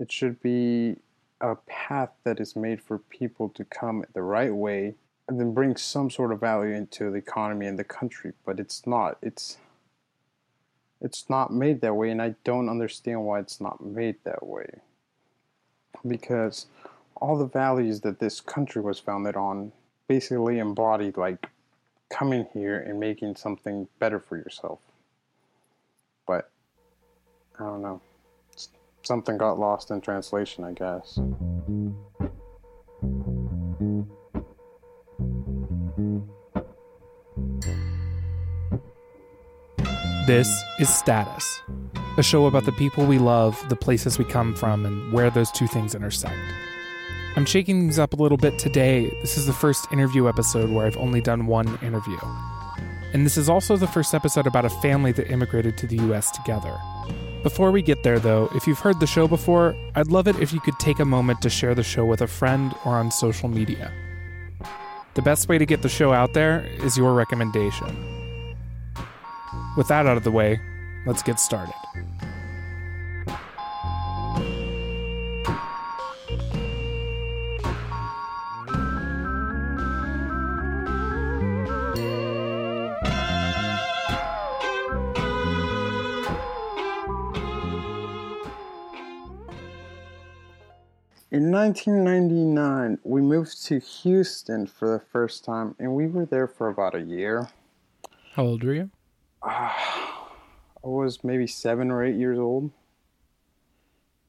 It should be a path that is made for people to come the right way and then bring some sort of value into the economy and the country, but it's not. It's it's not made that way and I don't understand why it's not made that way. Because all the values that this country was founded on basically embodied like coming here and making something better for yourself. But I don't know. Something got lost in translation, I guess. This is Status, a show about the people we love, the places we come from, and where those two things intersect. I'm shaking things up a little bit today. This is the first interview episode where I've only done one interview. And this is also the first episode about a family that immigrated to the US together. Before we get there, though, if you've heard the show before, I'd love it if you could take a moment to share the show with a friend or on social media. The best way to get the show out there is your recommendation. With that out of the way, let's get started. 1999, we moved to Houston for the first time, and we were there for about a year. How old were you? Ah, I was maybe seven or eight years old.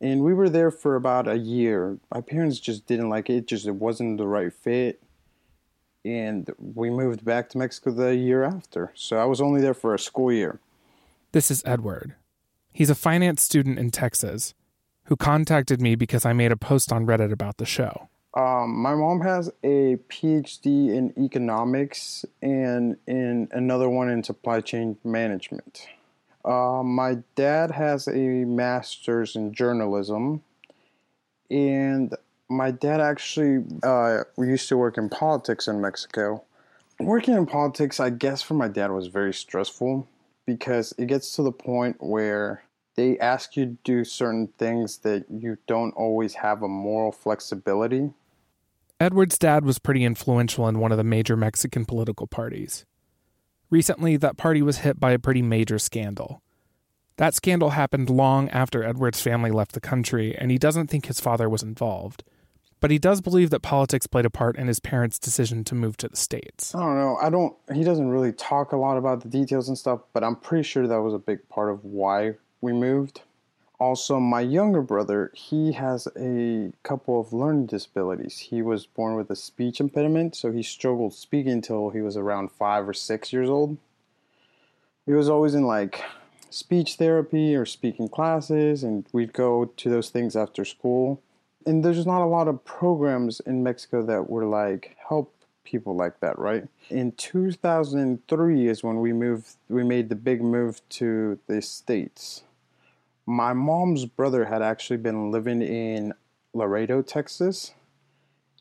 And we were there for about a year. My parents just didn't like it, just it wasn't the right fit. And we moved back to Mexico the year after. So I was only there for a school year. This is Edward. He's a finance student in Texas who contacted me because I made a post on Reddit about the show. Um, my mom has a PhD in economics and in another one in supply chain management. Uh, my dad has a master's in journalism, and my dad actually uh, used to work in politics in Mexico. Working in politics, I guess, for my dad was very stressful because it gets to the point where they ask you to do certain things that you don't always have a moral flexibility Edward's dad was pretty influential in one of the major Mexican political parties. Recently, that party was hit by a pretty major scandal. That scandal happened long after Edward's family left the country, and he doesn't think his father was involved. But he does believe that politics played a part in his parents' decision to move to the States. I don't know. I don't, he doesn't really talk a lot about the details and stuff, but I'm pretty sure that was a big part of why we moved. Also my younger brother he has a couple of learning disabilities. He was born with a speech impediment so he struggled speaking until he was around five or six years old. He was always in like speech therapy or speaking classes and we'd go to those things after school. And there's not a lot of programs in mexico that were like help people like that right? In 2003 is when we moved we made the big move to the states my mom's brother had actually been living in Laredo, Texas,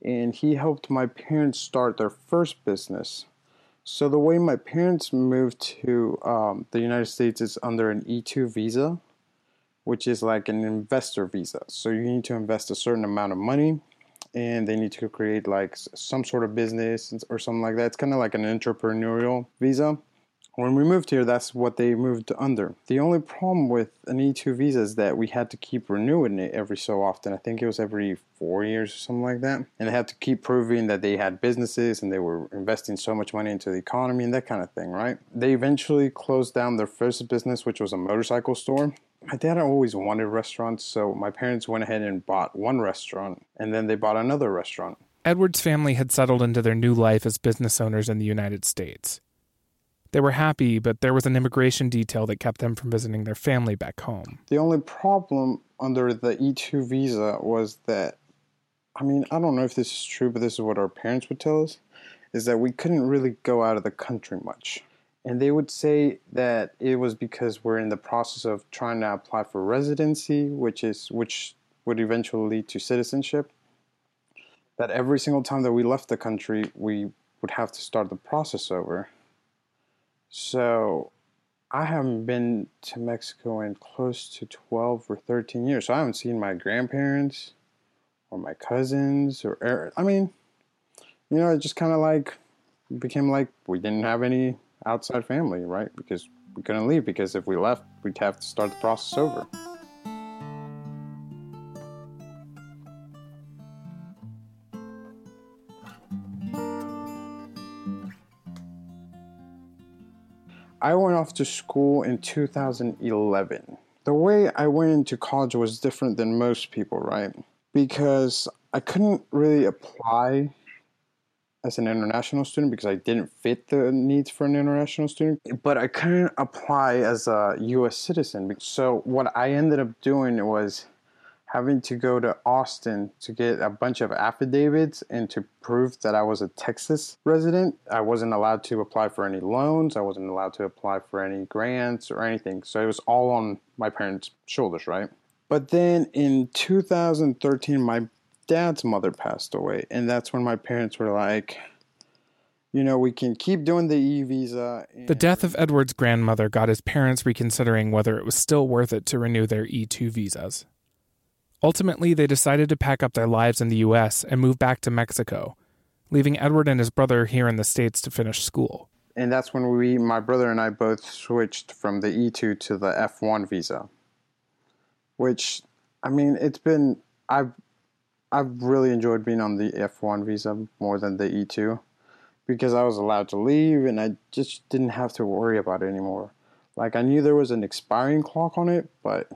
and he helped my parents start their first business. So the way my parents moved to um, the United States is under an E2 visa, which is like an investor visa. So you need to invest a certain amount of money, and they need to create like some sort of business or something like that. It's kind of like an entrepreneurial visa. When we moved here, that's what they moved under. The only problem with an E2 visa is that we had to keep renewing it every so often. I think it was every four years or something like that. And they had to keep proving that they had businesses and they were investing so much money into the economy and that kind of thing, right? They eventually closed down their first business, which was a motorcycle store. My dad always wanted restaurants, so my parents went ahead and bought one restaurant and then they bought another restaurant. Edward's family had settled into their new life as business owners in the United States. They were happy, but there was an immigration detail that kept them from visiting their family back home. The only problem under the E2 visa was that, I mean, I don't know if this is true, but this is what our parents would tell us, is that we couldn't really go out of the country much. And they would say that it was because we're in the process of trying to apply for residency, which is which would eventually lead to citizenship. That every single time that we left the country, we would have to start the process over. So I haven't been to Mexico in close to 12 or 13 years. So I haven't seen my grandparents or my cousins or, er, I mean, you know, it just kind of like became like we didn't have any outside family, right? Because we couldn't leave because if we left, we'd have to start the process over. I went off to school in 2011. The way I went into college was different than most people, right? Because I couldn't really apply as an international student because I didn't fit the needs for an international student, but I couldn't apply as a US citizen. So what I ended up doing was having to go to Austin to get a bunch of affidavits and to prove that I was a Texas resident. I wasn't allowed to apply for any loans, I wasn't allowed to apply for any grants or anything. So it was all on my parents' shoulders, right? But then in 2013, my dad's mother passed away, and that's when my parents were like, you know, we can keep doing the E visa. The death of Edward's grandmother got his parents reconsidering whether it was still worth it to renew their E2 visas. Ultimately, they decided to pack up their lives in the US and move back to Mexico, leaving Edward and his brother here in the States to finish school. And that's when we, my brother and I, both switched from the E2 to the F1 visa. Which, I mean, it's been, I've, I've really enjoyed being on the F1 visa more than the E2 because I was allowed to leave and I just didn't have to worry about it anymore. Like, I knew there was an expiring clock on it, but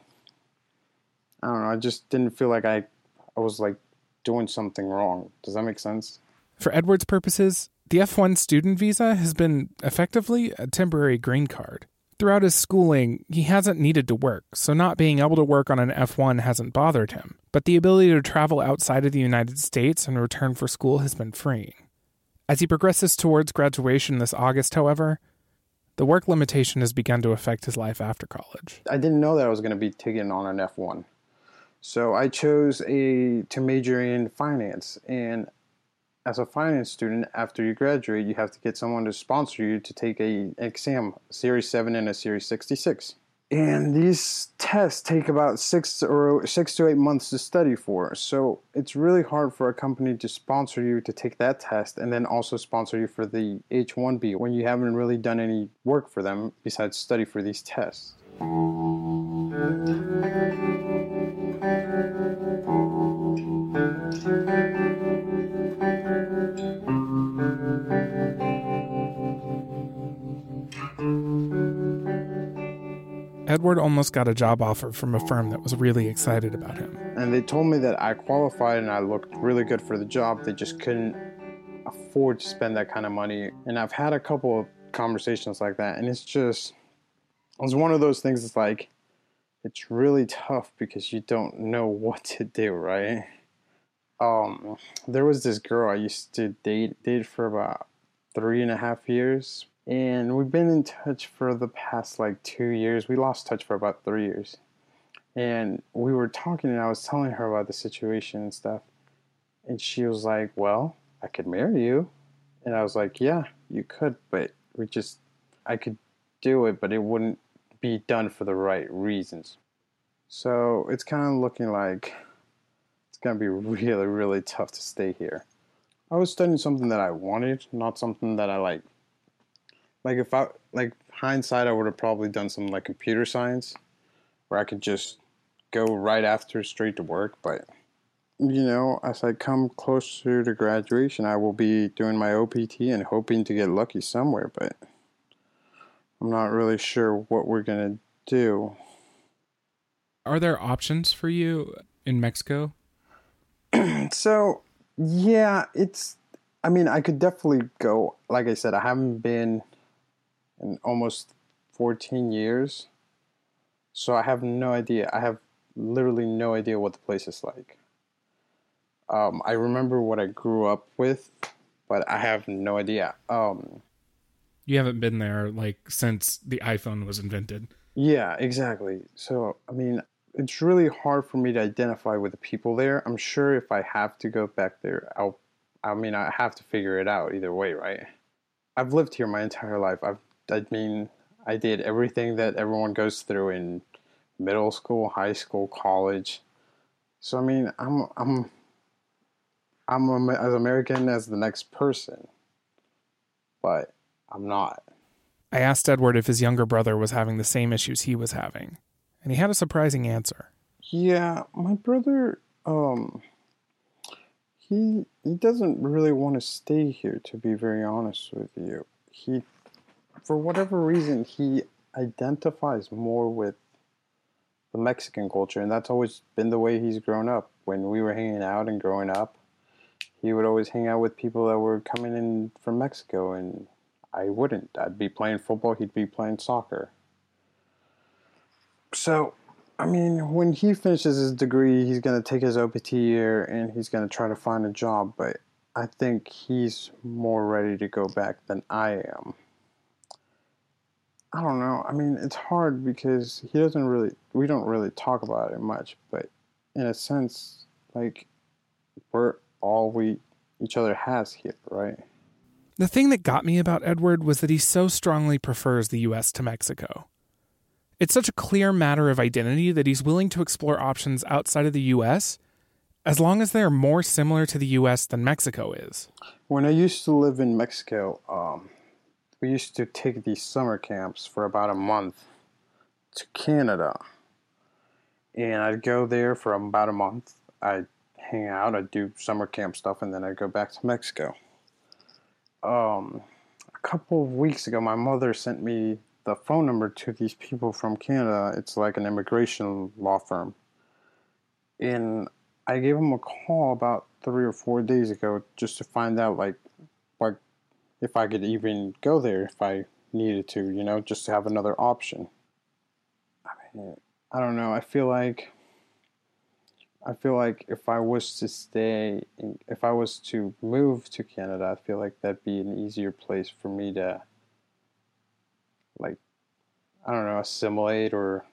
I don't know. I just didn't feel like I, I was like doing something wrong. Does that make sense? For Edward's purposes, the F1 student visa has been effectively a temporary green card. Throughout his schooling, he hasn't needed to work, so not being able to work on an F1 hasn't bothered him. But the ability to travel outside of the United States and return for school has been freeing. As he progresses towards graduation this August, however, the work limitation has begun to affect his life after college. I didn't know that I was going to be taking on an F1. So I chose a to major in finance, and as a finance student, after you graduate, you have to get someone to sponsor you to take a exam, Series Seven and a Series Sixty Six. And these tests take about six or six to eight months to study for. So it's really hard for a company to sponsor you to take that test and then also sponsor you for the H1B when you haven't really done any work for them besides study for these tests. Edward almost got a job offer from a firm that was really excited about him. And they told me that I qualified and I looked really good for the job. They just couldn't afford to spend that kind of money. And I've had a couple of conversations like that, and it's just, it's one of those things that's like, it's really tough because you don't know what to do, right? Um, there was this girl I used to date date for about three and a half years, and we've been in touch for the past like two years. We lost touch for about three years, and we were talking, and I was telling her about the situation and stuff, and she was like, "Well, I could marry you," and I was like, "Yeah, you could, but we just, I could do it, but it wouldn't be done for the right reasons." So it's kind of looking like it's gonna be really, really tough to stay here. I was studying something that I wanted, not something that I like. Like if I like hindsight, I would have probably done some like computer science, where I could just go right after straight to work. But you know, as I come closer to graduation, I will be doing my OPT and hoping to get lucky somewhere. But I'm not really sure what we're gonna do. Are there options for you in Mexico? so yeah, it's. I mean, I could definitely go. Like I said, I haven't been in almost 14 years, so I have no idea. I have literally no idea what the place is like. Um, I remember what I grew up with, but I have no idea. Um, you haven't been there like since the iPhone was invented. Yeah, exactly. So, I mean, it's really hard for me to identify with the people there. I'm sure if I have to go back there, I'll I mean I have to figure it out either way, right? I've lived here my entire life. I've I mean I did everything that everyone goes through in middle school, high school, college. So I mean, I'm I'm I'm as American as the next person, but I'm not. I asked Edward if his younger brother was having the same issues he was having, and he had a surprising answer. Yeah, my brother, um, he he doesn't really want to stay here. To be very honest with you, he, for whatever reason, he identifies more with the Mexican culture, and that's always been the way he's grown up. When we were hanging out and growing up, he would always hang out with people that were coming in from Mexico, and I wouldn't. I'd be playing football, he'd be playing soccer. So, I mean, when he finishes his degree, he's going to take his OPT year and he's going to try to find a job, but I think he's more ready to go back than I am. I don't know. I mean, it's hard because he doesn't really, we don't really talk about it much, but in a sense, like, we're all we, each other has here, right? The thing that got me about Edward was that he so strongly prefers the US to Mexico. It's such a clear matter of identity that he's willing to explore options outside of the US as long as they are more similar to the US than Mexico is. When I used to live in Mexico, um, we used to take these summer camps for about a month to Canada. And I'd go there for about a month. I'd hang out, I'd do summer camp stuff, and then I'd go back to Mexico um, a couple of weeks ago, my mother sent me the phone number to these people from Canada. It's like an immigration law firm. And I gave them a call about three or four days ago just to find out, like, if I could even go there if I needed to, you know, just to have another option. I mean, I don't know. I feel like I feel like if I was to stay, in, if I was to move to Canada, I feel like that'd be an easier place for me to, like, I don't know, assimilate or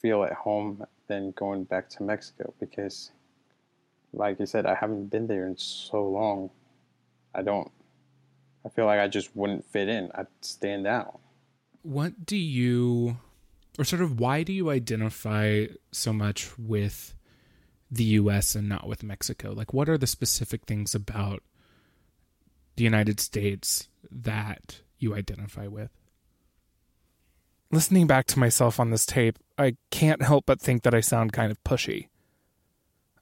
feel at home than going back to Mexico because, like I said, I haven't been there in so long. I don't, I feel like I just wouldn't fit in. I'd stand out. What do you, or sort of why do you identify so much with? the US and not with Mexico? Like, what are the specific things about the United States that you identify with? Listening back to myself on this tape, I can't help but think that I sound kind of pushy.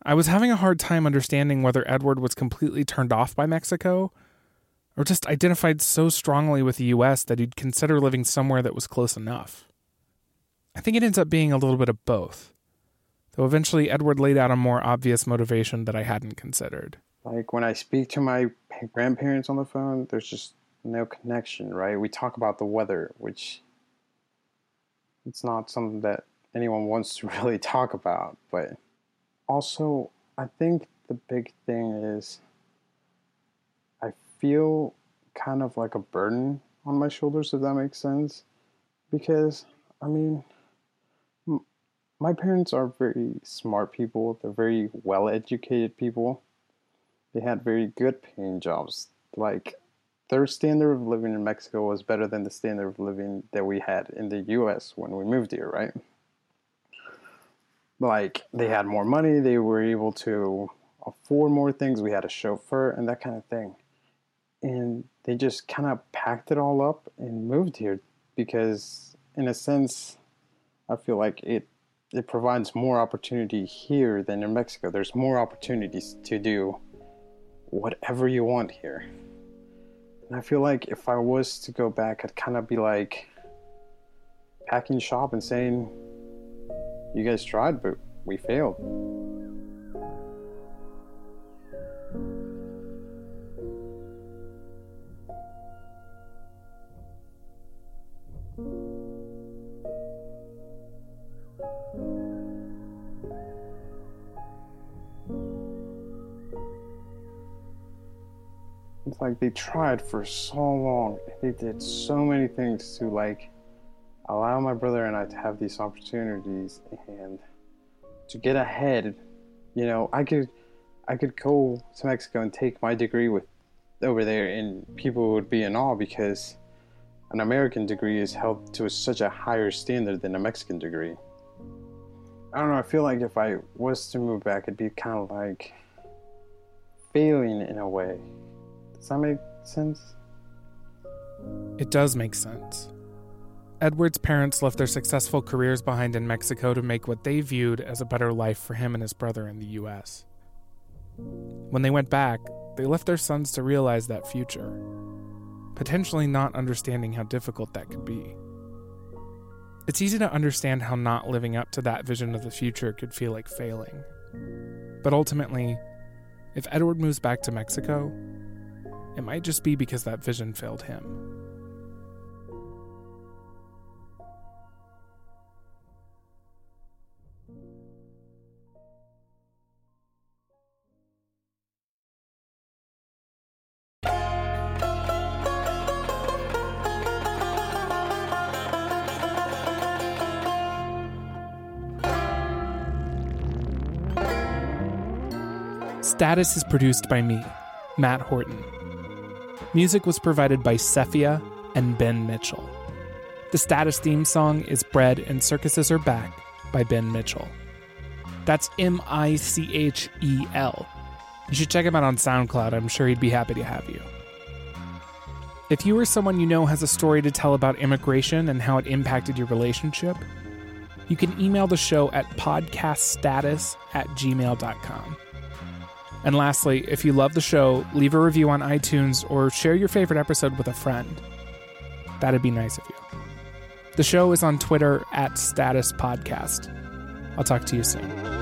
I was having a hard time understanding whether Edward was completely turned off by Mexico or just identified so strongly with the US that he'd consider living somewhere that was close enough. I think it ends up being a little bit of both though eventually Edward laid out a more obvious motivation that I hadn't considered. Like when I speak to my grandparents on the phone, there's just no connection, right? We talk about the weather, which it's not something that anyone wants to really talk about, but also I think the big thing is feel kind of like a burden on my shoulders, if that makes sense. Because, I mean, my parents are very smart people. They're very well educated people. They had very good paying jobs. Like their standard of living in Mexico was better than the standard of living that we had in the US when we moved here, right? Like they had more money, they were able to afford more things, we had a chauffeur and that kind of thing. And they just kind of packed it all up and moved here because in a sense I feel like it it provides more opportunity here than in Mexico. There's more opportunities to do whatever you want here. And I feel like if I was to go back, I'd kind of be like packing shop and saying, You guys tried, but we failed. It's like they tried for so long. They did so many things to like allow my brother and I to have these opportunities and to get ahead. You know, I could I could go to Mexico and take my degree with over there and people would be in awe because an American degree is held to such a higher standard than a Mexican degree. I don't know, I feel like if I was to move back, it'd be kind of like failing in a way. Does that make sense? It does make sense. Edward's parents left their successful careers behind in Mexico to make what they viewed as a better life for him and his brother in the US. When they went back, they left their sons to realize that future, potentially not understanding how difficult that could be. It's easy to understand how not living up to that vision of the future could feel like failing. But ultimately, if Edward moves back to Mexico, it might just be because that vision failed him. Status is produced by me, Matt Horton. Music was provided by Cephia and Ben Mitchell. The Status theme song is Bread and Circuses Are Back by Ben Mitchell. That's M I C H E L. You should check him out on SoundCloud. I'm sure he'd be happy to have you. If you or someone you know has a story to tell about immigration and how it impacted your relationship, you can email the show at podcaststatus at gmail.com. And lastly, if you love the show, leave a review on iTunes or share your favorite episode with a friend. That'd be nice of you. The show is on Twitter at Status Podcast. I'll talk to you soon.